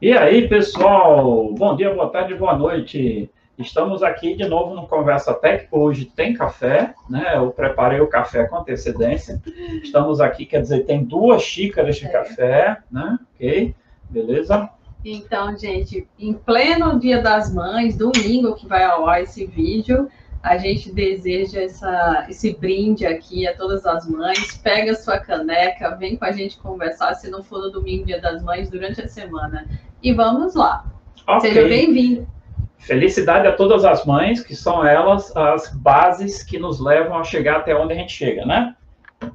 E aí, pessoal? Bom dia, boa tarde, boa noite. Estamos aqui de novo no Conversa Tech. Hoje tem café, né? Eu preparei o café com antecedência. Estamos aqui, quer dizer, tem duas xícaras de é. café, né? Ok, beleza? Então, gente, em pleno Dia das Mães, domingo que vai ao ar esse vídeo, a gente deseja essa, esse brinde aqui a todas as mães. Pega sua caneca, vem com a gente conversar, se não for no domingo, Dia das Mães, durante a semana. E vamos lá. Okay. Seja bem-vindo. Felicidade a todas as mães, que são elas as bases que nos levam a chegar até onde a gente chega, né?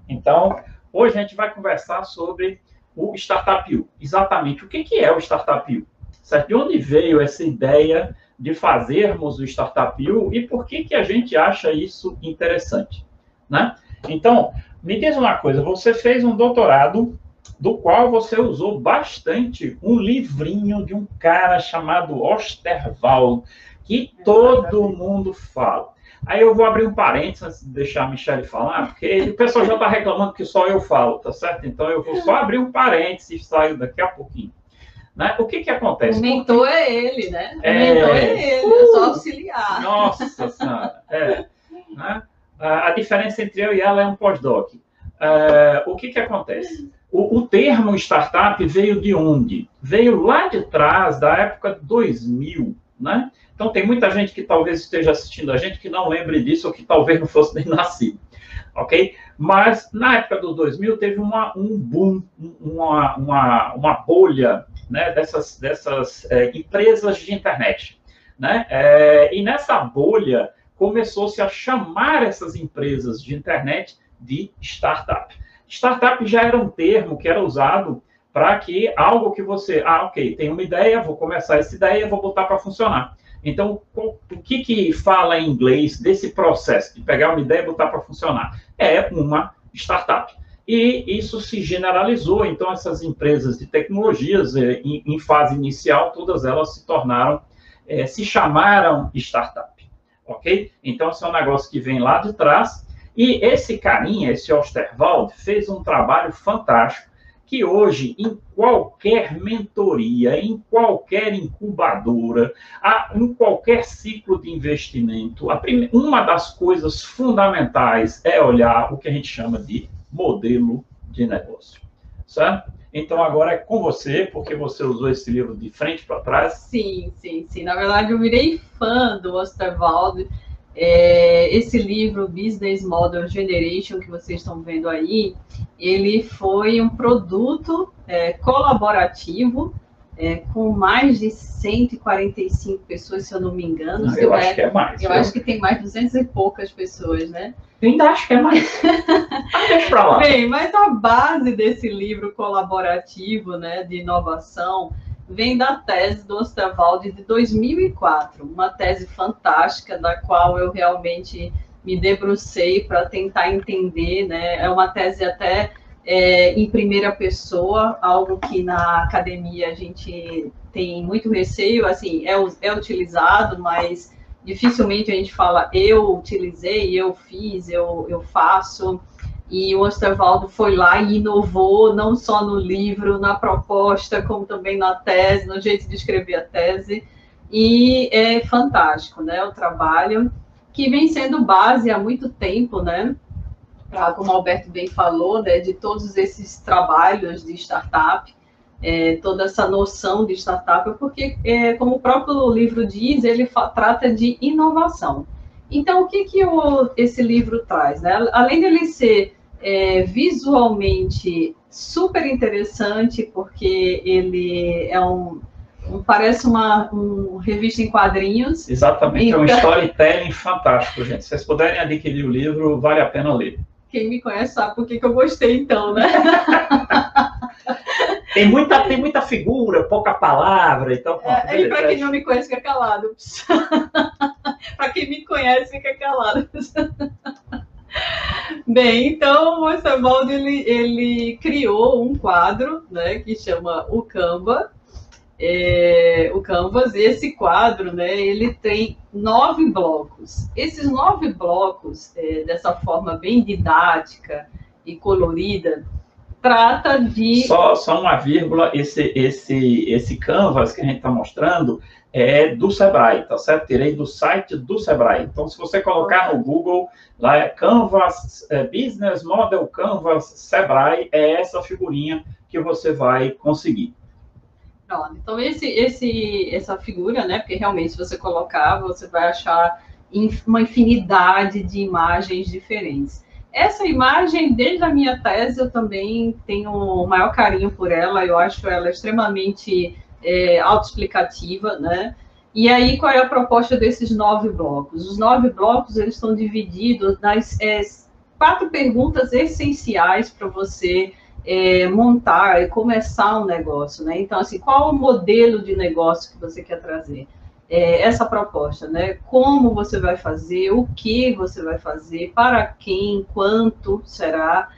Então, hoje a gente vai conversar sobre o Startup U. Exatamente o que, que é o Startup U? Certo? De onde veio essa ideia de fazermos o Startup U e por que, que a gente acha isso interessante, né? Então, me diz uma coisa, você fez um doutorado do qual você usou bastante um livrinho de um cara chamado Osterwald, que todo mundo fala. Aí eu vou abrir um parênteses antes de deixar a Michelle falar, porque o pessoal já está reclamando que só eu falo, tá certo? Então eu vou só abrir um parênteses e saio daqui a pouquinho. Né? O que que acontece? O mentor Porque... é ele, né? O é... mentor é ele, uh! é só auxiliar. Nossa Senhora, é. Né? A diferença entre eu e ela é um pós-doc. Uh, o que que acontece? O, o, termo startup veio de onde? Veio lá de trás, da época de 2000, né? Então, tem muita gente que talvez esteja assistindo a gente que não lembre disso ou que talvez não fosse nem nascido, ok? Mas, na época dos 2000, teve uma, um boom, uma, uma, uma bolha né, dessas, dessas é, empresas de internet, né? É, e nessa bolha, começou-se a chamar essas empresas de internet de startup. Startup já era um termo que era usado para que algo que você, ah, ok, tem uma ideia, vou começar essa ideia, vou botar para funcionar. Então, o que que fala em inglês desse processo de pegar uma ideia e botar para funcionar? É uma startup. E isso se generalizou, então essas empresas de tecnologias, eh, em, fase inicial, todas elas se tornaram, é, se chamaram startup, ok? Então, esse é um negócio que vem lá de trás, e esse carinha, esse Osterwald, fez um trabalho fantástico que hoje, em qualquer mentoria, em qualquer incubadora, em qualquer ciclo de investimento, uma das coisas fundamentais é olhar o que a gente chama de modelo de negócio. Certo? Então agora é com você, porque você usou esse livro de frente para trás. Sim, sim, sim. Na verdade, eu virei fã do Osterwald é, esse livro, Business Model Generation, que vocês estão vendo aí, ele foi um produto é, colaborativo é, com mais de 145 pessoas, se eu não me engano. Não, eu acho que é mais. Eu, eu, acho que tem mais de 200 e poucas pessoas, né? Eu ainda acho que é mais. Deixa pra lá. Bem, mas a base desse livro colaborativo, né, de inovação, vem da tese do Osterwald de 2004, uma tese fantástica, da qual eu realmente me debrucei para tentar entender, né? É uma tese até é, em primeira pessoa, algo que na academia a gente tem muito receio, assim, é, é utilizado, mas dificilmente a gente fala eu utilizei, eu fiz, eu, eu faço. E o Osterwaldo foi lá e inovou, não só no livro, na proposta, como também na tese, no jeito de escrever a tese. E é fantástico, né? O trabalho que vem sendo base há muito tempo, né? Pra, como o Alberto bem falou, né? De todos esses trabalhos de startup, é, toda essa noção de startup, porque, é, como o próprio livro diz, ele trata de inovação. Então, o que, que o, esse livro traz? Né? Além dele ser é, visualmente super interessante, porque ele é um, um parece uma um revista em quadrinhos. Exatamente, então... é um então storytelling fantástico, gente. Se vocês puderem adquirir o livro, vale a pena ler. Quem me conhece sabe por que, que eu gostei, então, né? tem, muita, tem muita figura, pouca palavra, então. É, e para quem não me conhece, fica calado. para quem me conhece, fica calado. Bem, então o Osterwald ele, ele criou um quadro, né, que chama o Canva, é, o Canvas. E esse quadro, né, ele tem nove blocos. Esses nove blocos, é, dessa forma bem didática e colorida, trata de. Só, só uma vírgula, esse, esse, esse canvas que a gente está mostrando é do Sebrae, tá certo? Tirei do site do Sebrae. Então, se você colocar no Google, lá é Canvas é, Business Model Canvas Sebrae, é essa figurinha que você vai conseguir. Pronto. Então, esse, esse, essa figura, né? Porque realmente, se você colocar, você vai achar uma infinidade de imagens diferentes. Essa imagem, desde a minha tese, eu também tenho o maior carinho por ela, eu acho ela extremamente é, autoexplicativa, né? E aí, qual é a proposta desses nove blocos? Os nove blocos, eles estão divididos nas é, quatro perguntas essenciais para você é, montar e começar um negócio, né? Então, assim, qual o modelo de negócio que você quer trazer? é, essa proposta, né? Como você vai fazer, o que você vai fazer, para quem, quanto será.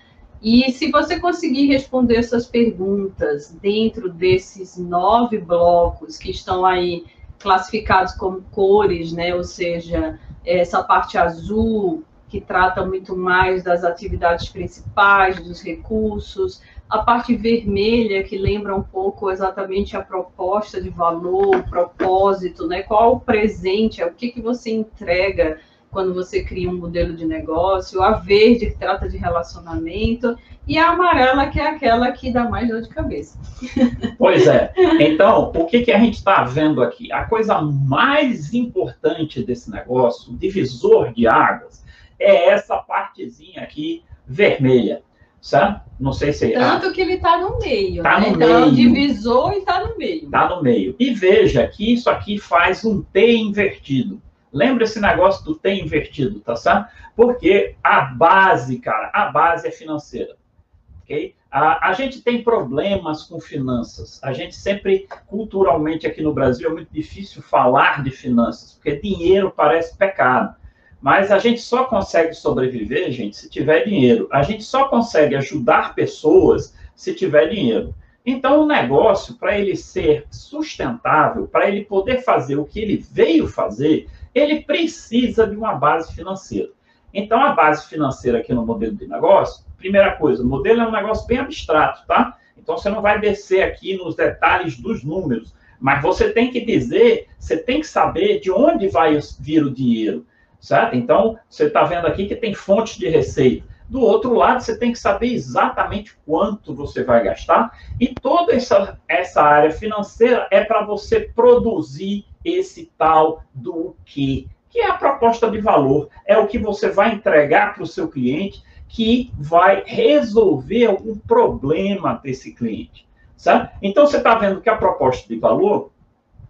E se você conseguir responder essas perguntas dentro desses nove blocos que estão aí classificados como cores, né? Ou seja, essa parte azul que trata muito mais das atividades principais, dos recursos, a parte vermelha, que lembra um pouco exatamente a proposta de valor, o propósito, né? Qual o presente, é o que, que você entrega quando você cria um modelo de negócio, a verde, que trata de relacionamento, e a amarela, que é aquela que dá mais dor de cabeça. Pois é. Então, o que, que a gente está vendo aqui? A coisa mais importante desse negócio, o divisor de águas, é essa partezinha aqui vermelha certo? Não sei se. Tanto ah, que ele está no meio. Está né? no então, meio. divisor e está no meio. Está no meio. E veja que isso aqui faz um T invertido. Lembra esse negócio do T invertido, tá certo? Porque a base, cara, a base é financeira. ok? A, a gente tem problemas com finanças. A gente sempre, culturalmente aqui no Brasil, é muito difícil falar de finanças, porque dinheiro parece pecado. Mas a gente só consegue sobreviver, gente, se tiver dinheiro. A gente só consegue ajudar pessoas se tiver dinheiro. Então, o negócio, para ele ser sustentável, para ele poder fazer o que ele veio fazer, ele precisa de uma base financeira. Então, a base financeira aqui no modelo de negócio, primeira coisa, o modelo é um negócio bem abstrato, tá? Então, você não vai descer aqui nos detalhes dos números, mas você tem que dizer, você tem que saber de onde vai vir o dinheiro certo? Então, você está vendo aqui que tem fontes de receita. Do outro lado, você tem que saber exatamente quanto você vai gastar. E toda essa, essa área financeira é para você produzir esse tal do que, que é a proposta de valor. É o que você vai entregar para o seu cliente que vai resolver algum problema desse cliente. Certo? Então, você está vendo que a proposta de valor,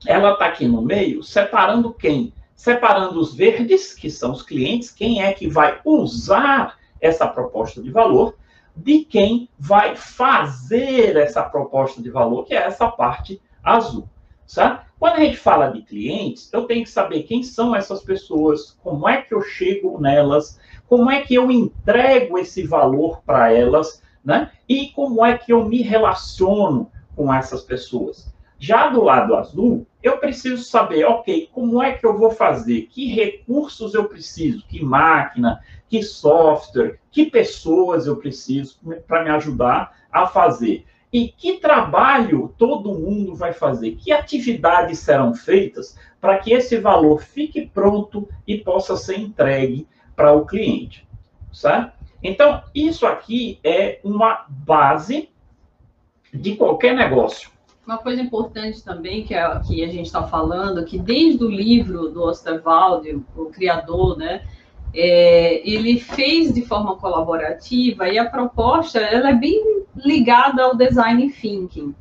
ela está aqui no meio, separando quem? separando os verdes, que são os clientes, quem é que vai usar essa proposta de valor, de quem vai fazer essa proposta de valor, que é essa parte azul. Certo? Quando a gente fala de clientes, eu tenho que saber quem são essas pessoas, como é que eu chego nelas, como é que eu entrego esse valor para elas, né? E como é que eu me relaciono com essas pessoas. Já do lado azul, eu preciso saber, ok, como é que eu vou fazer? Que recursos eu preciso? Que máquina? Que software? Que pessoas eu preciso para me ajudar a fazer? E que trabalho todo mundo vai fazer? Que atividades serão feitas para que esse valor fique pronto e possa ser entregue para o cliente? Certo? Então, isso aqui é uma base de qualquer negócio. Uma coisa importante também que a, que a gente está falando, que desde o livro do Osterwald, o criador, né, é, ele fez de forma colaborativa e a proposta ela é bem ligada ao design thinking.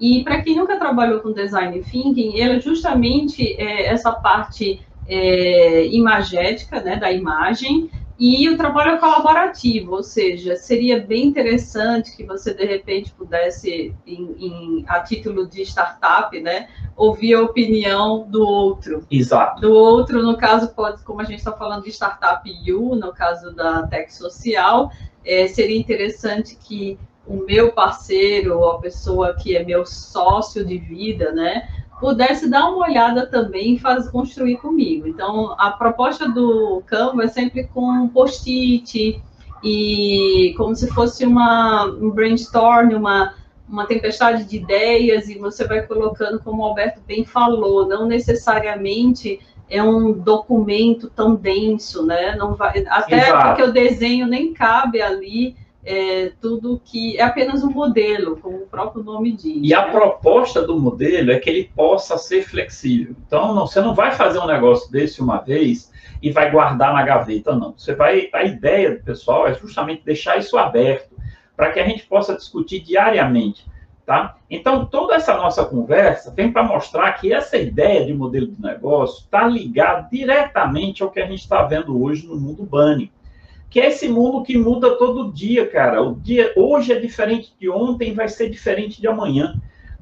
E para quem nunca trabalhou com design thinking, ela é justamente é, essa parte é, imagética, né, da imagem, e o trabalho é colaborativo, ou seja, seria bem interessante que você, de repente, pudesse, em, em, a título de startup, né, ouvir a opinião do outro. Exato. Do outro, no caso, pode, como a gente está falando de startup U, no caso da Tech Social, é, seria interessante que o meu parceiro, a pessoa que é meu sócio de vida, né, pudesse dar uma olhada também e fazer, construir comigo. Então, a proposta do Canva é sempre com post-it, e como se fosse uma, um brainstorm, uma, uma tempestade de ideias, e você vai colocando, como o Alberto bem falou, não necessariamente é um documento tão denso, né? Não vai, até Exato. porque o desenho nem cabe ali é, tudo que é apenas um modelo, como o próprio nome diz. E né? a proposta do modelo é que ele possa ser flexível. Então, não, você não vai fazer um negócio desse uma vez e vai guardar na gaveta, não. Você vai, a ideia do pessoal é justamente deixar isso aberto para que a gente possa discutir diariamente. Tá? Então, toda essa nossa conversa vem para mostrar que essa ideia de modelo de negócio está ligada diretamente ao que a gente está vendo hoje no mundo bunny, que é esse mundo que muda todo dia, cara. O dia hoje é diferente de ontem, vai ser diferente de amanhã,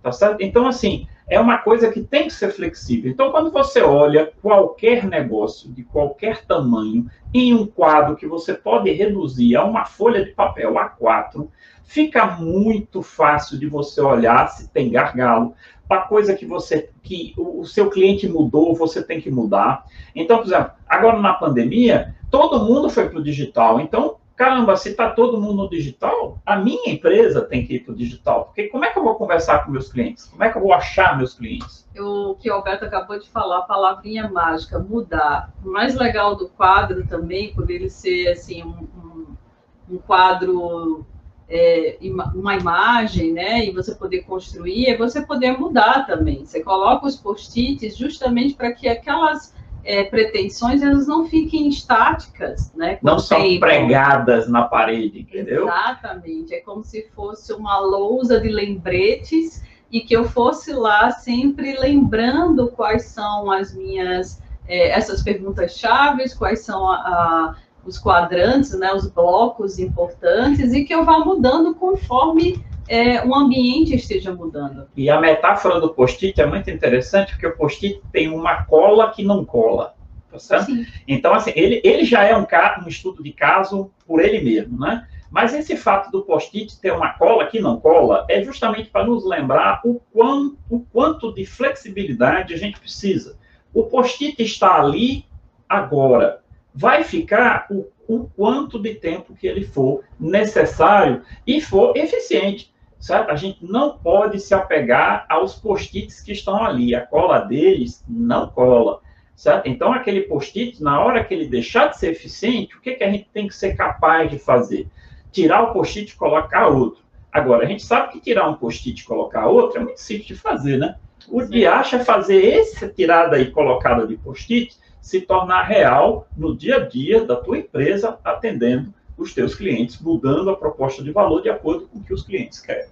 tá certo? Então, assim, é uma coisa que tem que ser flexível. Então, quando você olha qualquer negócio de qualquer tamanho em um quadro que você pode reduzir a uma folha de papel A4, fica muito fácil de você olhar se tem gargalo, para coisa que você que o seu cliente mudou, você tem que mudar. Então, por exemplo, agora na pandemia, todo mundo foi para o digital. Então, caramba, se está todo mundo no digital, a minha empresa tem que ir para o digital. Porque como é que eu vou conversar com meus clientes? Como é que eu vou achar meus clientes? O que o Alberto acabou de falar, a palavrinha mágica, mudar. O mais legal do quadro também, por ele ser assim um, um, um quadro é, uma imagem, né, e você poder construir, é você poder mudar também. Você coloca os post-its justamente para que aquelas é, pretensões elas não fiquem estáticas, né? Não são tempo. pregadas na parede, entendeu? Exatamente. É como se fosse uma lousa de lembretes e que eu fosse lá sempre lembrando quais são as minhas é, essas perguntas chaves, quais são a, a os quadrantes, né, os blocos importantes, e que eu vá mudando conforme é, o ambiente esteja mudando. E a metáfora do post-it é muito interessante, porque o post-it tem uma cola que não cola. Tá certo? Então, assim, ele, ele já é um, um estudo de caso por ele mesmo, né? Mas esse fato do post-it ter uma cola que não cola é justamente para nos lembrar o quanto, o quanto de flexibilidade a gente precisa. O post-it está ali agora vai ficar o, o quanto de tempo que ele for necessário e for eficiente. Certo? A gente não pode se apegar aos post-its que estão ali. A cola deles não cola. Certo? Então, aquele post-it, na hora que ele deixar de ser eficiente, o que, que a gente tem que ser capaz de fazer? Tirar o post-it e colocar outro. Agora, a gente sabe que tirar um post-it e colocar outro é muito simples de fazer, né? O de acha é fazer essa tirada e colocada de post-it se tornar real no dia a dia da tua empresa, atendendo os teus clientes, mudando a proposta de valor de acordo com o que os clientes querem.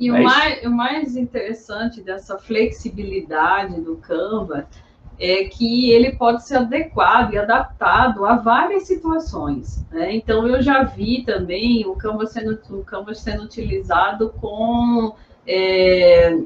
E é o, mais, o mais interessante dessa flexibilidade do Canva é que ele pode ser adequado e adaptado a várias situações. Né? Então, eu já vi também o Canva sendo, o Canva sendo utilizado com é,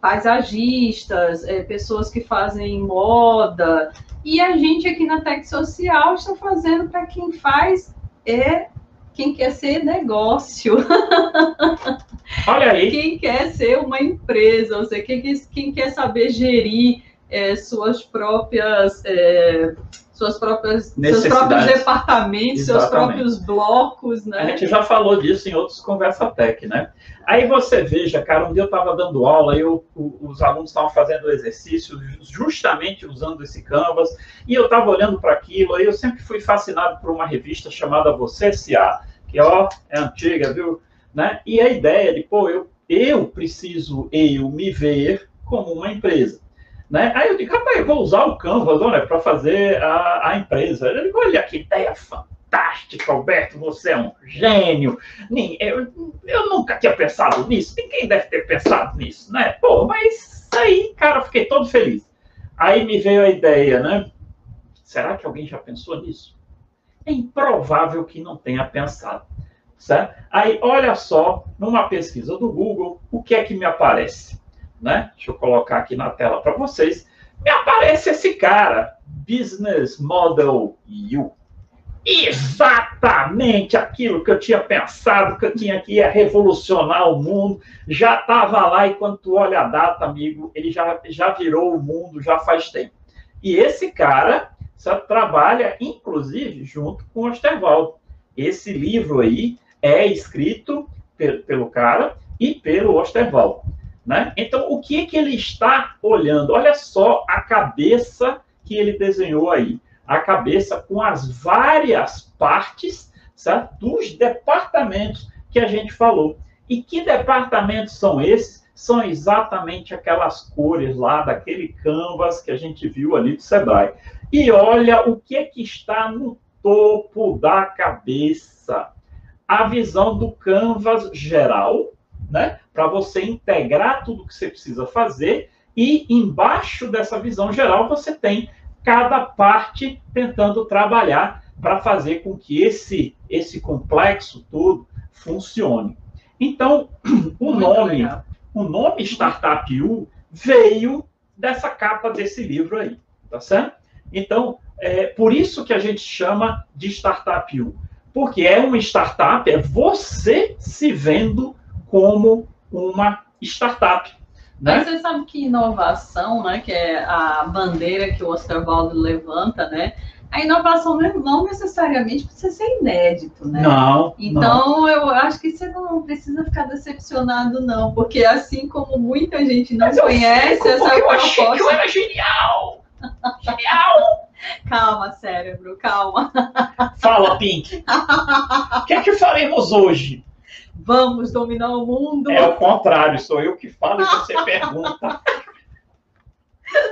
paisagistas, é, pessoas que fazem moda, e a gente aqui na Tech Social está fazendo para quem faz é quem quer ser negócio. Olha aí. Quem quer ser uma empresa, ou seja, quem, quem quer saber gerir é, suas próprias é, suas próprias seus próprios departamentos, Exatamente. seus próprios blocos, né? A gente já falou disso em outros Conversa Tech, né? Aí você veja, cara, um dia eu estava dando aula e eu, os alunos estavam fazendo exercício justamente usando esse Canvas, e eu estava olhando para aquilo, aí eu sempre fui fascinado por uma revista chamada Você S.A., que ó, é antiga, viu? Né? E a ideia de, pô, eu, eu preciso eu me ver como uma empresa. Né? Aí eu digo, rapaz, eu vou usar o Canvas para fazer a, a empresa. Eu digo, olha que ideia fantástica, Alberto, você é um gênio. Eu, eu nunca tinha pensado nisso, ninguém deve ter pensado nisso, né? Pô, mas aí, cara, fiquei todo feliz. Aí me veio a ideia, né? Será que alguém já pensou nisso? É improvável que não tenha pensado. Certo? Aí, olha só, numa pesquisa do Google, o que é que me aparece? Né? Deixa eu colocar aqui na tela para vocês. Me aparece esse cara, Business Model U. Exatamente aquilo que eu tinha pensado, que eu tinha que ia revolucionar o mundo, já estava lá e quando tu olha a data, amigo, ele já, já virou o mundo já faz tempo. E esse cara só trabalha, inclusive, junto com o Osterwaldo. esse livro aí é escrito pelo cara e pelo Osterwald. Né? Então, o que, que ele está olhando? Olha só a cabeça que ele desenhou aí. A cabeça com as várias partes certo? dos departamentos que a gente falou. E que departamentos são esses? São exatamente aquelas cores lá daquele canvas que a gente viu ali do Sebrae. E olha o que, que está no topo da cabeça. A visão do canvas geral, né? Para você integrar tudo que você precisa fazer. E embaixo dessa visão geral você tem cada parte tentando trabalhar para fazer com que esse, esse complexo todo funcione. Então, o nome, o nome Startup U veio dessa capa desse livro aí, tá certo? Então, é por isso que a gente chama de Startup U, porque é uma startup, é você se vendo como uma startup. Né? Mas você sabe que inovação, né, que é a bandeira que o Osterwald levanta, né, a inovação não necessariamente precisa ser inédito, né? Não. Então, não. eu acho que você não precisa ficar decepcionado, não, porque assim como muita gente não Mas conhece essa eu proposta. Eu achei que eu era genial! Genial! Calma, cérebro, calma. Fala, Pink. O que é que faremos hoje? Vamos dominar o mundo. É o contrário, sou eu que falo e você pergunta.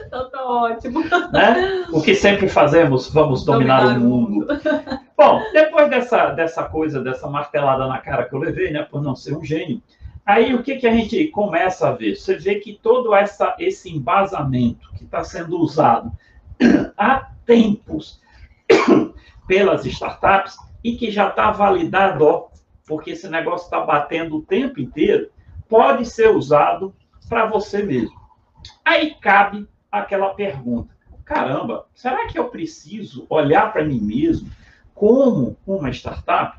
Então tá ótimo. Né? O que sempre fazemos, vamos dominar, dominar o mundo. mundo. Bom, depois dessa, dessa coisa, dessa martelada na cara que eu levei, né, por não ser um gênio, aí o que, que a gente começa a ver? Você vê que todo essa, esse embasamento que está sendo usado há tempos pelas startups e que já está validado, ó, porque esse negócio está batendo o tempo inteiro, pode ser usado para você mesmo. Aí cabe aquela pergunta: caramba, será que eu preciso olhar para mim mesmo como uma startup?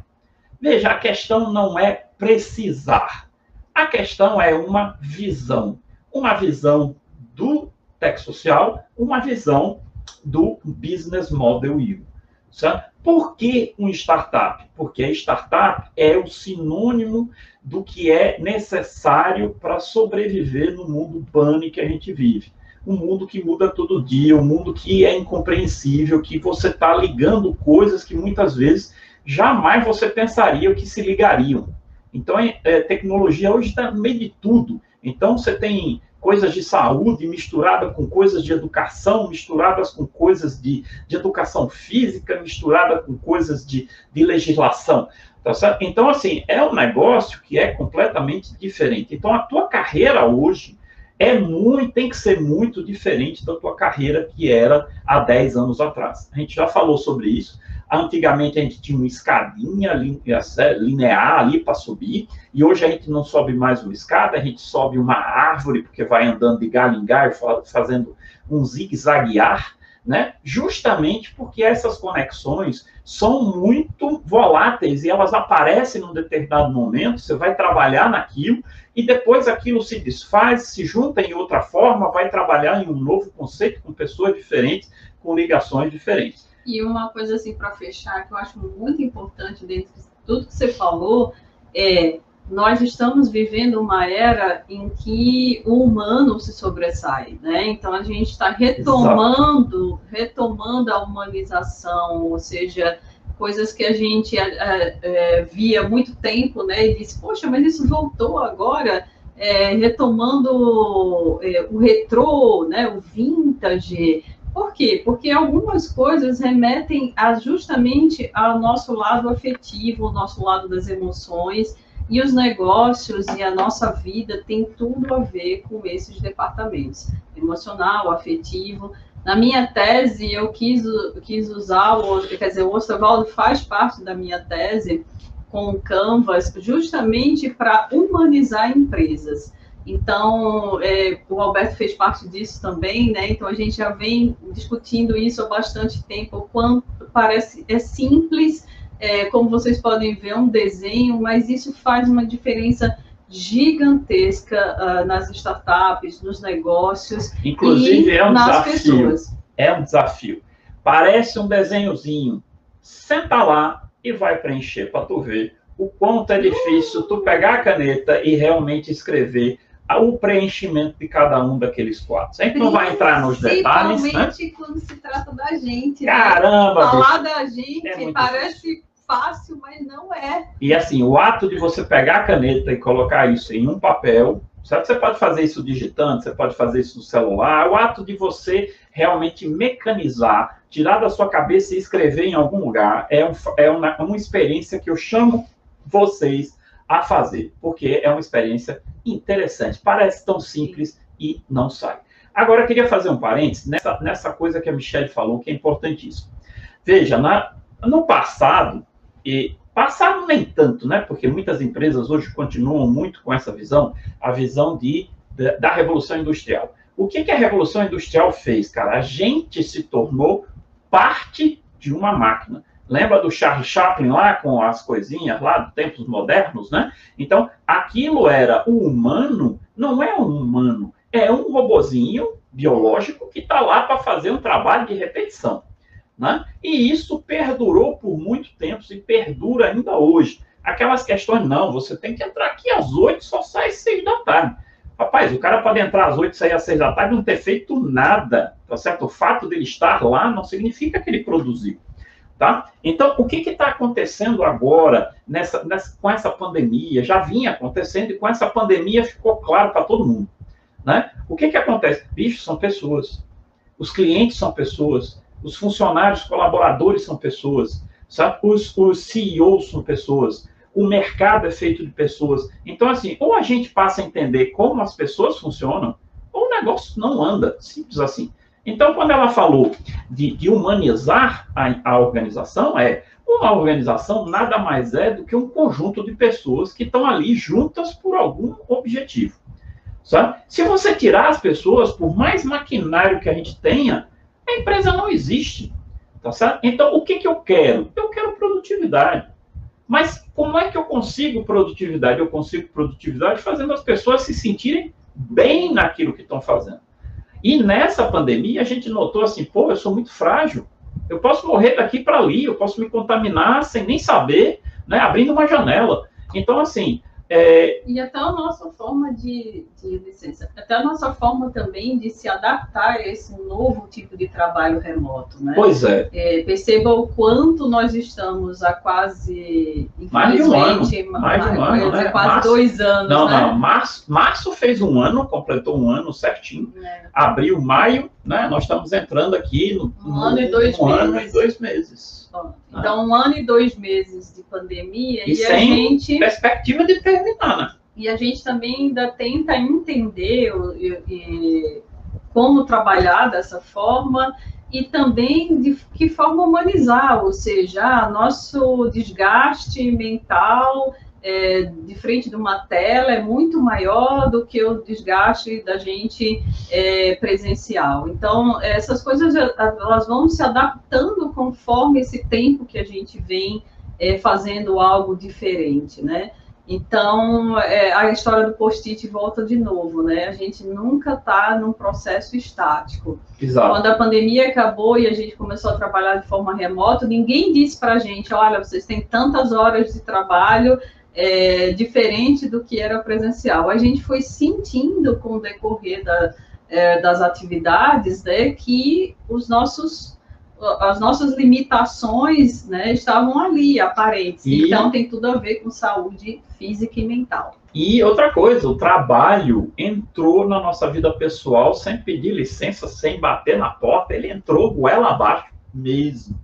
Veja, a questão não é precisar, a questão é uma visão. Uma visão do tech social, uma visão do business model U. Certo? Por que um startup? Porque a startup é o sinônimo do que é necessário para sobreviver no mundo bunny que a gente vive. Um mundo que muda todo dia, um mundo que é incompreensível, que você está ligando coisas que muitas vezes jamais você pensaria que se ligariam. Então, é, é tecnologia hoje está no meio de tudo. Então, você tem coisas de saúde misturada com coisas de educação, misturadas com coisas de, de educação física, misturada com coisas de, de legislação. Tá certo? Então, assim, é um negócio que é completamente diferente. Então, a tua carreira hoje é muito, tem que ser muito diferente da tua carreira que era há 10 anos atrás. A gente já falou sobre isso. Antigamente a gente tinha uma escadinha linear ali para subir, e hoje a gente não sobe mais uma escada, a gente sobe uma árvore, porque vai andando de galho em galho, fazendo um zigue-zaguear, né? Justamente porque essas conexões são muito voláteis e elas aparecem num determinado momento, você vai trabalhar naquilo e depois aquilo se desfaz, se junta em outra forma, vai trabalhar em um novo conceito com pessoas diferentes, com ligações diferentes. E uma coisa assim para fechar que eu acho muito importante dentro de tudo que você falou é nós estamos vivendo uma era em que o humano se sobressai, né? Então a gente está retomando, Exato. retomando a humanização, ou seja, coisas que a gente é, é, via muito tempo, né? E disse, poxa, mas isso voltou agora, é, retomando o retrô, né? O vintage. Por quê? Porque algumas coisas remetem a, justamente ao nosso lado afetivo, ao nosso lado das emoções e os negócios e a nossa vida tem tudo a ver com esses departamentos, emocional, afetivo. Na minha tese, eu quis, quis usar, o, quer dizer, o Osterwald faz parte da minha tese com o Canvas, justamente para humanizar empresas. Então, é, o Alberto fez parte disso também, né? Então, a gente já vem discutindo isso há bastante tempo, o quanto parece é simples, é, como vocês podem ver, um desenho, mas isso faz uma diferença gigantesca uh, nas startups, nos negócios Inclusive, e é um nas desafio. pessoas. É um desafio. Parece um desenhozinho. Senta lá e vai preencher para tu ver o quanto é difícil tu pegar a caneta e realmente escrever o preenchimento de cada um daqueles quadros. A gente não vai entrar nos detalhes. Né? Principalmente quando se trata da gente. Né? Caramba! Né? Falar bicho. da gente é parece difícil. Fácil, mas não é. E assim, o ato de você pegar a caneta e colocar isso em um papel, sabe? Você pode fazer isso digitando, você pode fazer isso no celular. O ato de você realmente mecanizar, tirar da sua cabeça e escrever em algum lugar, é, um, é uma, uma experiência que eu chamo vocês a fazer, porque é uma experiência interessante. Parece tão simples e não sai. Agora, eu queria fazer um parênteses nessa, nessa coisa que a Michelle falou, que é importantíssimo. Veja, na, no passado, e passado nem tanto, né? Porque muitas empresas hoje continuam muito com essa visão, a visão de, de da revolução industrial. O que, que a revolução industrial fez, cara? A gente se tornou parte de uma máquina. Lembra do Charles Chaplin lá com as coisinhas lá dos tempos modernos, né? Então, aquilo era o humano, não é um humano, é um robozinho biológico que está lá para fazer um trabalho de repetição. Né? E isso perdurou por muito tempo e perdura ainda hoje. Aquelas questões, não, você tem que entrar aqui às oito, só sai às seis da tarde. Rapaz, o cara pode entrar às oito e sair às seis da tarde não ter feito nada, tá certo? O fato dele estar lá não significa que ele produziu. Tá? Então, o que está acontecendo agora nessa, nessa, com essa pandemia? Já vinha acontecendo e com essa pandemia ficou claro para todo mundo. Né? O que, que acontece? Bicho, são pessoas. Os clientes são pessoas. Os funcionários, colaboradores são pessoas. Sabe? Os, os CEOs são pessoas. O mercado é feito de pessoas. Então, assim, ou a gente passa a entender como as pessoas funcionam, ou o negócio não anda. Simples assim. Então, quando ela falou de, de humanizar a, a, organização, é uma organização nada mais é do que um conjunto de pessoas que estão ali juntas por algum objetivo. Sabe? Se você tirar as pessoas, por mais maquinário que a gente tenha, a empresa não existe. Tá certo? Então, o que, que eu quero? Eu quero produtividade. Mas como é que eu consigo produtividade? Eu consigo produtividade fazendo as pessoas se sentirem bem naquilo que estão fazendo. E nessa pandemia, a gente notou assim, pô, eu sou muito frágil. Eu posso morrer daqui para ali, eu posso me contaminar sem nem saber, né, abrindo uma janela. Então, assim, é... E até a nossa forma de, de licença, até a nossa forma também de se adaptar a esse novo tipo de trabalho remoto, né? Pois é. é perceba o quanto nós estamos há quase, mais de um ano, mais de um ano, né? quase março, dois anos, Não, né? não, março, março fez um ano, completou um ano certinho. É. Abril, maio, né? Nós estamos entrando aqui no, um no, ano e dois um meses. ano e dois meses. Então, um ano e dois meses de pandemia e, e a gente. Perspectiva de terminar, né? E a gente também ainda tenta entender e, e, como trabalhar dessa forma e também de que forma humanizar, ou seja, nosso desgaste mental é, de frente de uma tela é muito maior do que o desgaste da gente é, presencial. Então, essas coisas elas vão se adaptando conforme esse tempo que a gente vem é, fazendo algo diferente, né? Então, é, a história do post-it volta de novo, né? A gente nunca está num processo estático. Exato. Quando a pandemia acabou e a gente começou a trabalhar de forma remota, ninguém disse para a gente, olha, vocês têm tantas horas de trabalho, é, diferente do que era presencial. A gente foi sentindo com o decorrer da, é, das atividades né, que os nossos as nossas limitações né, estavam ali, aparentes. E... Então, tem tudo a ver com saúde física e mental. E outra coisa, o trabalho entrou na nossa vida pessoal sem pedir licença, sem bater na porta, ele entrou goela abaixo mesmo.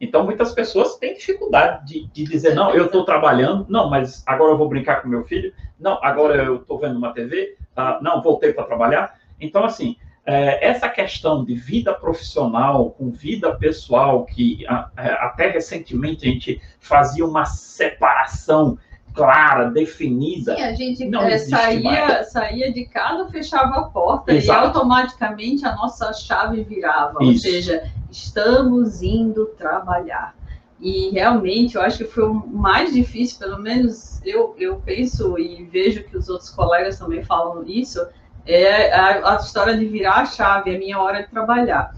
Então, muitas pessoas têm dificuldade de, de dizer, não, eu estou trabalhando, não, mas agora eu vou brincar com meu filho, não, agora eu estou vendo uma TV, ah, não, voltei para trabalhar. Então, assim, é, essa questão de vida profissional com vida pessoal, que a, é, até recentemente a gente fazia uma separação clara, definida. Sim, a gente não é, saía, saía de casa, fechava a porta Exato. e automaticamente a nossa chave virava. Isso. Ou seja, estamos indo trabalhar. E realmente eu acho que foi o mais difícil, pelo menos eu, eu penso e vejo que os outros colegas também falam isso, é a, a história de virar a chave, é a minha hora de trabalhar.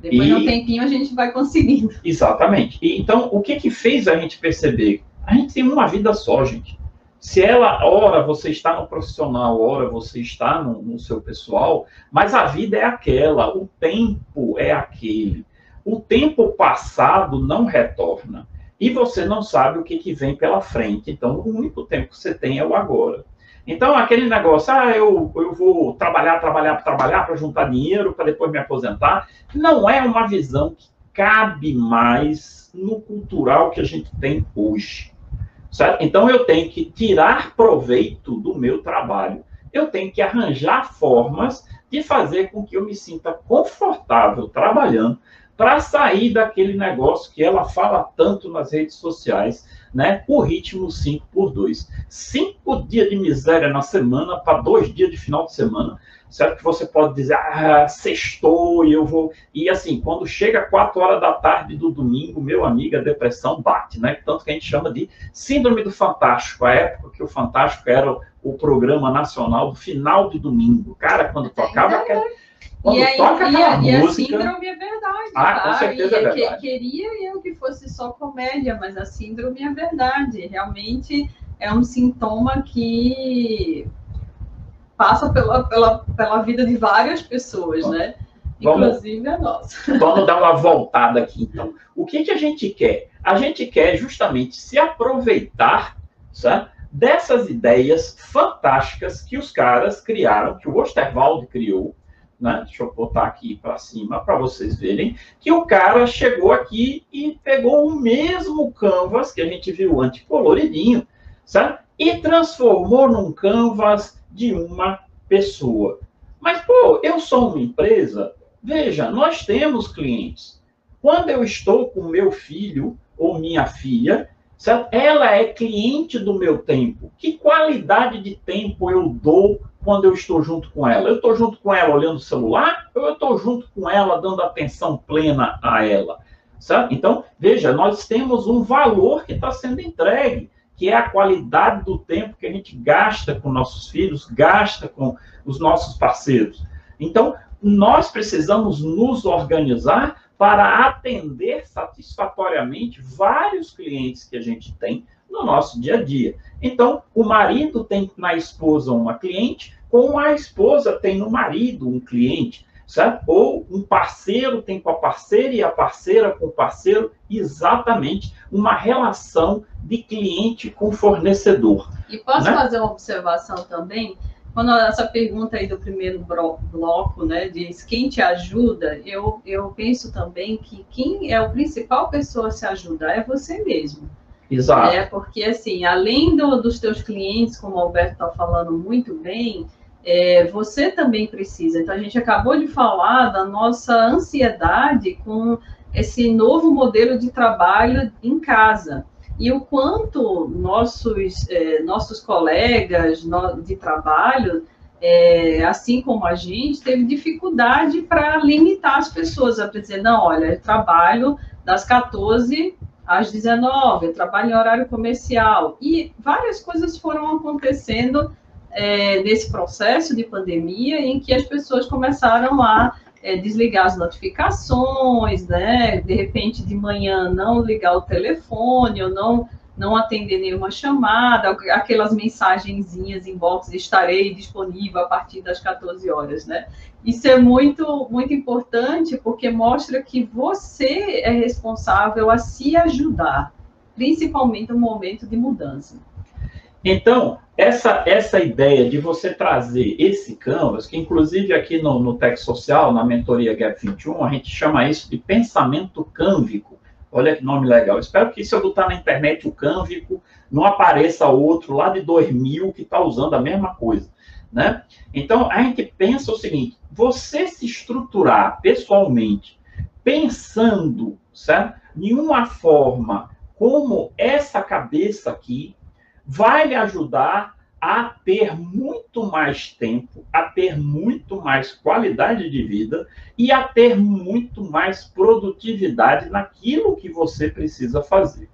Depois e... de um tempinho a gente vai conseguindo. Exatamente. E, então, o que que fez a gente perceber? A gente tem uma vida só, gente. Se ela, ora, você está no profissional, ora, você está no, no seu pessoal, mas a vida é aquela, o tempo é aquele. O tempo passado não retorna. E você não sabe o que, que vem pela frente. Então, o único tempo que você tem é o agora. Então, aquele negócio, ah, eu, eu vou trabalhar, trabalhar, trabalhar para juntar dinheiro para depois me aposentar, não é uma visão que cabe mais no cultural que a gente tem hoje. Certo? Então, eu tenho que tirar proveito do meu trabalho. Eu tenho que arranjar formas de fazer com que eu me sinta confortável trabalhando para sair daquele negócio que ela fala tanto nas redes sociais, né? O ritmo 5 por 2. Cinco dias de miséria na semana para dois dias de final de semana. Certo que você pode dizer, ah, sextou e eu vou. E assim, quando chega 4 horas da tarde do domingo, meu amigo, a depressão bate, né? Tanto que a gente chama de Síndrome do Fantástico, a época que o Fantástico era o programa nacional do final de domingo. Cara, quando tocava aquela quando e, aí, toca e, a, música... e a síndrome é verdade. Ah, tá? com certeza e, é verdade. Que, queria eu que fosse só comédia, mas a síndrome é verdade. Realmente é um sintoma que passa pela, pela, pela vida de várias pessoas, né? Inclusive vamos, a nossa. Vamos dar uma voltada aqui, então. O que, que a gente quer? A gente quer justamente se aproveitar sabe, dessas ideias fantásticas que os caras criaram, que o Osterwald criou, né? Deixa eu botar aqui para cima para vocês verem que o cara chegou aqui e pegou o mesmo canvas que a gente viu anticoloridinho, certo? E transformou num canvas de uma pessoa. Mas, pô, eu sou uma empresa. Veja, nós temos clientes. Quando eu estou com meu filho ou minha filha, ela é cliente do meu tempo. Que qualidade de tempo eu dou quando eu estou junto com ela? Eu estou junto com ela olhando o celular ou eu estou junto com ela dando atenção plena a ela? Certo? Então, veja, nós temos um valor que está sendo entregue, que é a qualidade do tempo que a gente gasta com nossos filhos, gasta com os nossos parceiros. Então, nós precisamos nos organizar para atender satisfatoriamente vários clientes que a gente tem no nosso dia a dia. Então, o marido tem na esposa uma cliente, como a esposa tem no marido um cliente, certo? Ou um parceiro tem com a parceira e a parceira com o parceiro, exatamente uma relação de cliente com fornecedor. E posso né? fazer uma observação também? Quando essa pergunta aí do primeiro bloco, né, diz quem te ajuda, eu, eu penso também que quem é a principal pessoa a se ajudar é você mesmo. Exato. É, porque, assim, além do, dos teus clientes, como o Alberto está falando muito bem, é, você também precisa. Então, a gente acabou de falar da nossa ansiedade com esse novo modelo de trabalho em casa. E o quanto nossos, é, nossos colegas de trabalho, é, assim como a gente, teve dificuldade para limitar as pessoas, a dizer, não, olha, eu trabalho das 14 às 19, eu trabalho em horário comercial. E várias coisas foram acontecendo é, nesse processo de pandemia em que as pessoas começaram a é, desligar as notificações, né? De repente, de manhã, não ligar o telefone, ou não, não atender nenhuma chamada, aquelas mensagenzinhas inbox, estarei disponível a partir das 14 horas, né? Isso é muito, muito importante porque mostra que você é responsável a se ajudar, principalmente no momento de mudança. Então, essa, essa ideia de você trazer esse canvas, que inclusive aqui no, no Tech Social, na mentoria Gap 21, a gente chama isso de pensamento cânvico. Olha que nome legal. Espero que se eu botar na internet o cânvico, não apareça outro lá de 2000 que está usando a mesma coisa. Né? Então, a gente pensa o seguinte: você se estruturar pessoalmente, pensando certo? em uma forma como essa cabeça aqui, vai lhe ajudar a ter muito mais tempo, a ter muito mais qualidade de vida e a ter muito mais produtividade naquilo que você precisa fazer.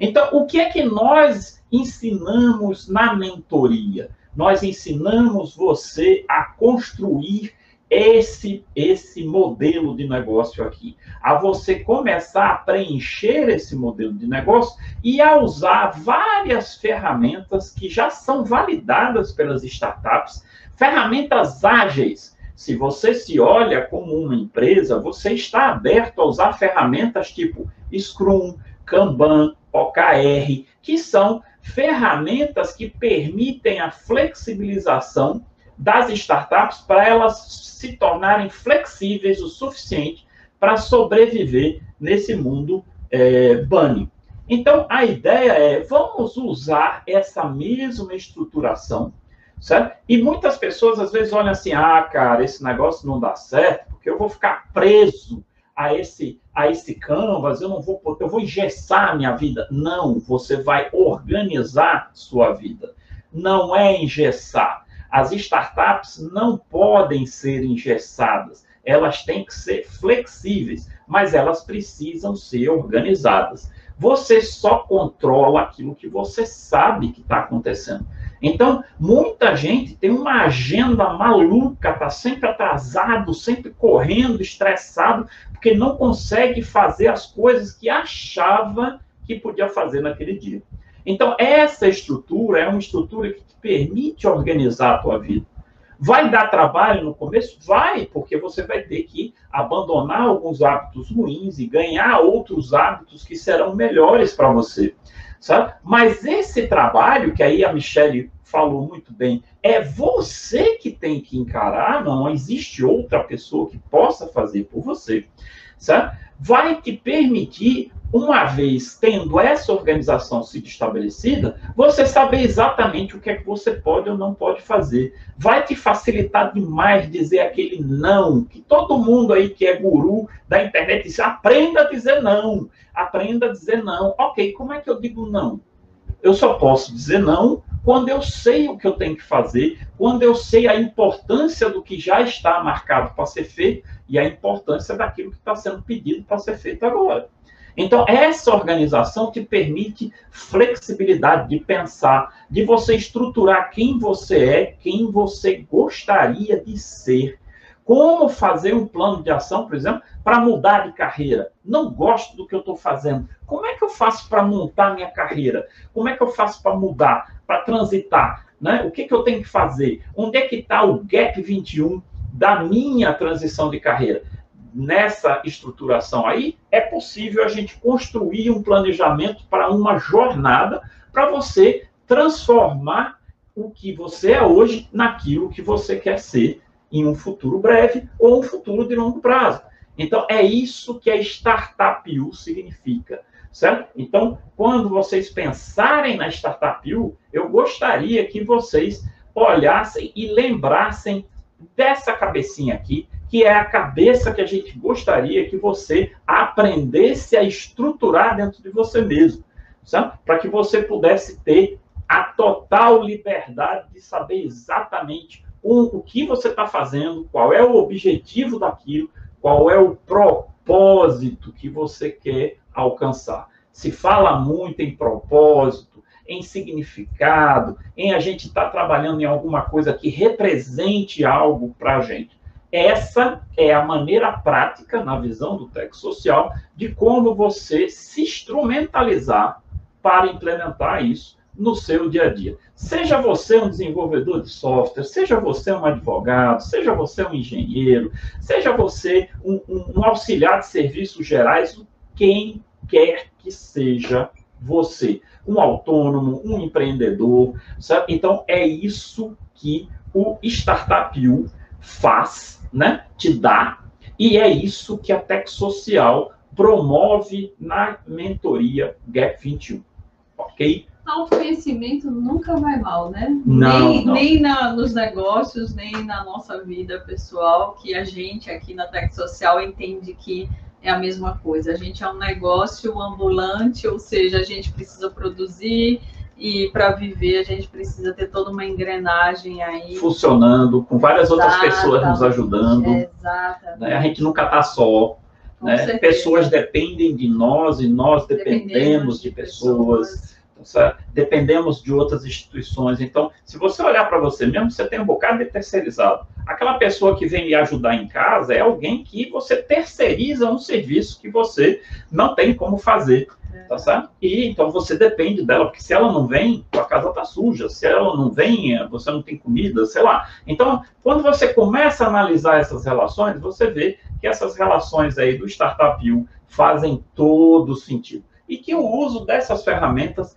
Então, o que é que nós ensinamos na mentoria? nós ensinamos você a construir esse esse modelo de negócio aqui, a você começar a preencher esse modelo de negócio e a usar várias ferramentas que já são validadas pelas startups, ferramentas ágeis. Se você se olha como uma empresa, você está aberto a usar ferramentas tipo Scrum, Kanban, OKR, que são ferramentas que permitem a flexibilização das startups para elas se tornarem flexíveis o suficiente para sobreviver nesse mundo é, bunny. Então, a ideia é, vamos usar essa mesma estruturação, certo? E muitas pessoas às vezes olham assim, ah, cara, esse negócio não dá certo, porque eu vou ficar preso a esse a esse canvas, eu não vou eu vou engessar minha vida. Não, você vai organizar sua vida. Não é engessar. As startups não podem ser engessadas. Elas têm que ser flexíveis, mas elas precisam ser organizadas. Você só controla aquilo que você sabe que está acontecendo. Então, muita gente tem uma agenda maluca, está sempre atrasado, sempre correndo, estressado, porque não consegue fazer as coisas que achava que podia fazer naquele dia. Então, essa estrutura é uma estrutura que te permite organizar a tua vida. Vai dar trabalho no começo? Vai, porque você vai ter que abandonar alguns hábitos ruins e ganhar outros hábitos que serão melhores para você. Sabe? Mas esse trabalho, que aí a Michelle falou muito bem, é você que tem que encarar, não existe outra pessoa que possa fazer por você, certo? Vai te permitir, uma vez tendo essa organização sido estabelecida, você saber exatamente o que é que você pode ou não pode fazer. Vai te facilitar demais dizer aquele não, que todo mundo aí que é guru da internet diz, aprenda a dizer não, aprenda a dizer não. Ok, como é que eu digo não? Eu só posso dizer não quando eu sei o que eu tenho que fazer, quando eu sei a importância do que já está marcado para ser feito e a importância daquilo que está sendo pedido para ser feito agora. Então, essa organização te permite flexibilidade de pensar, de você estruturar quem você é, quem você gostaria de ser. Como fazer um plano de ação, por exemplo, para mudar de carreira. Não gosto do que eu estou fazendo. Como é que eu faço para montar minha carreira? Como é que eu faço para mudar, para transitar? Né? O que, que eu tenho que fazer? Onde é que está o gap 21 da minha transição de carreira? Nessa estruturação aí, é possível a gente construir um planejamento para uma jornada para você transformar o que você é hoje naquilo que você quer ser em um futuro breve ou um futuro de longo prazo. Então, é isso que a Startup U significa, certo? Então, quando vocês pensarem na Startup U, eu gostaria que vocês olhassem e lembrassem dessa cabecinha aqui, que é a cabeça que a gente gostaria que você aprendesse a estruturar dentro de você mesmo, certo? Para que você pudesse ter a total liberdade de saber exatamente o, o que você está fazendo, qual é o objetivo daquilo, qual é o propósito que você quer alcançar. Se fala muito em propósito, em significado, em a gente estar tá trabalhando em alguma coisa que represente algo para a gente. Essa é a maneira prática, na visão do texto social, de como você se instrumentalizar para implementar isso no seu dia a dia. Seja você um desenvolvedor de software, seja você um advogado, seja você um engenheiro, seja você um, um, um auxiliar de serviços gerais, quem quer que seja você, um autônomo, um empreendedor, sabe? Então é isso que o Startup U faz, né? Te dá, e é isso que a Tech Social promove na mentoria Gap 21, ok? Autoconhecimento nunca vai mal, né? Não, nem não. nem na, nos negócios, nem na nossa vida pessoal, que a gente aqui na Tech Social entende que é a mesma coisa. A gente é um negócio ambulante, ou seja, a gente precisa produzir e para viver a gente precisa ter toda uma engrenagem aí funcionando, com várias outras pessoas nos ajudando. Exatamente. Né? A gente nunca está só. Né? Pessoas dependem de nós e nós dependemos, dependemos de, de pessoas. Dependemos de outras instituições. Então, se você olhar para você mesmo, você tem um bocado de terceirizado. Aquela pessoa que vem lhe ajudar em casa é alguém que você terceiriza um serviço que você não tem como fazer. Tá certo? E então você depende dela, porque se ela não vem, a casa tá suja. Se ela não vem, você não tem comida, sei lá. Então, quando você começa a analisar essas relações, você vê que essas relações aí do Startup U fazem todo sentido. E que o uso dessas ferramentas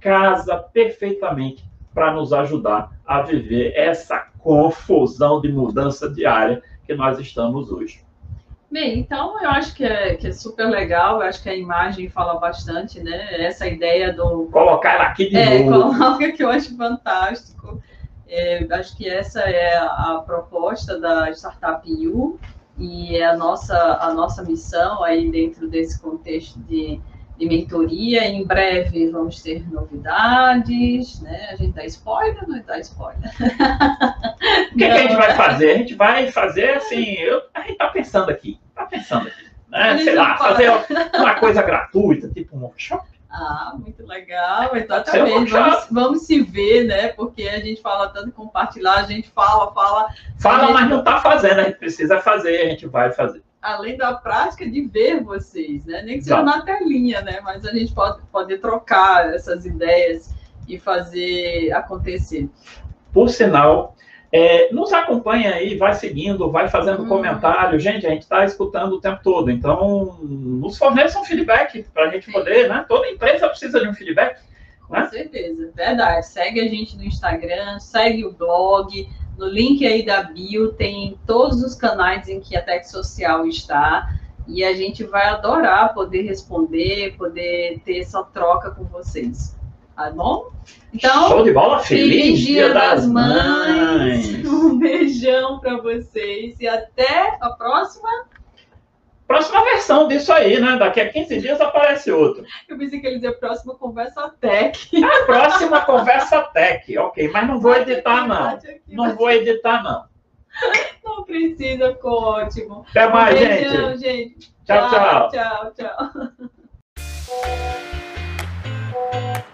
casa perfeitamente para nos ajudar a viver essa confusão de mudança diária que nós estamos hoje. Bem, então eu acho que é, que é super legal, eu acho que a imagem fala bastante, né? Essa ideia do. Colocar ela aqui de é, novo. Coloca que eu acho fantástico. É, acho que essa é a proposta da Startup U e é a nossa, a nossa missão aí dentro desse contexto de de mentoria. Em breve vamos ter novidades, né? A gente dá spoiler ou não dá spoiler? O que, que, a gente vai fazer? A gente vai fazer assim, eu, a gente está pensando aqui, está pensando aqui, né? Sei lá, fazer uma coisa gratuita, tipo um workshop. Ah, muito legal, exatamente. Vamos, vamos, se ver, né? Porque a gente fala tanto compartilhar, a gente fala, fala. Fala, gente... mas não está fazendo, a gente precisa fazer, a gente vai fazer além da prática de ver vocês, né? Nem que seja na telinha, né? Mas a gente pode, pode trocar essas ideias e fazer acontecer. Por sinal, é, nos acompanha aí, vai seguindo, vai fazendo hum. comentário. Gente, a gente está escutando o tempo todo. Então, nos forneça um feedback para a gente poder, né? Toda empresa precisa de um feedback. Com né? certeza, verdade. Segue a gente no Instagram, segue o blog, no link aí da bio tem todos os canais em que a Tech Social está. E a gente vai adorar poder responder, poder ter essa troca com vocês. Tá bom? Então, Show de bola, feliz, dia das, das mães. mães. Um beijão para vocês e até a próxima próxima versão disso aí, né? Daqui a 15 dias aparece outro. Eu pensei que ele dizia próxima conversa tech. Próxima conversa tech, ok. Mas não vou editar, não. Não vou editar, não. Não precisa, ficou ótimo. Até mais, um beijão, gente. gente. Tchau, tchau. Tchau, tchau. tchau.